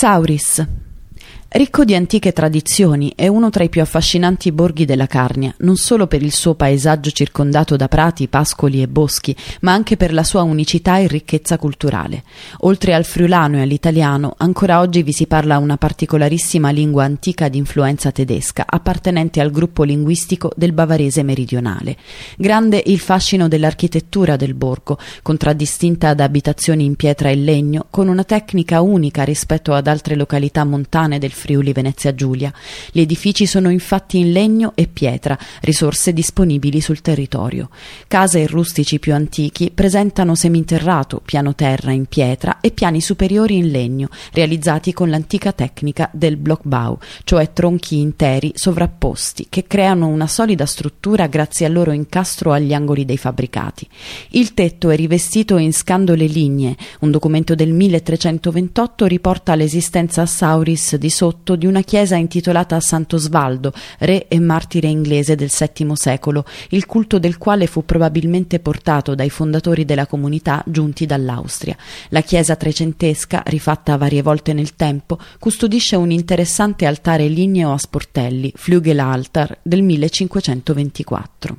Sauris Ricco di antiche tradizioni, è uno tra i più affascinanti borghi della Carnia, non solo per il suo paesaggio circondato da prati, pascoli e boschi, ma anche per la sua unicità e ricchezza culturale. Oltre al friulano e all'italiano, ancora oggi vi si parla una particolarissima lingua antica di influenza tedesca, appartenente al gruppo linguistico del bavarese meridionale. Grande il fascino dell'architettura del borgo, contraddistinta da abitazioni in pietra e legno, con una tecnica unica rispetto ad altre località montane del Friuli Venezia Giulia. Gli edifici sono infatti in legno e pietra, risorse disponibili sul territorio. Case e rustici più antichi presentano seminterrato, piano terra in pietra e piani superiori in legno, realizzati con l'antica tecnica del blockbau, cioè tronchi interi sovrapposti che creano una solida struttura grazie al loro incastro agli angoli dei fabbricati. Il tetto è rivestito in scandole lignee. Un documento del 1328 riporta l'esistenza a Sauris di sotto sotto di una chiesa intitolata a Sant'Osvaldo, re e martire inglese del VII secolo, il culto del quale fu probabilmente portato dai fondatori della comunità giunti dall'Austria. La chiesa trecentesca, rifatta varie volte nel tempo, custodisce un interessante altare ligneo a sportelli, Flügelaltar, del 1524.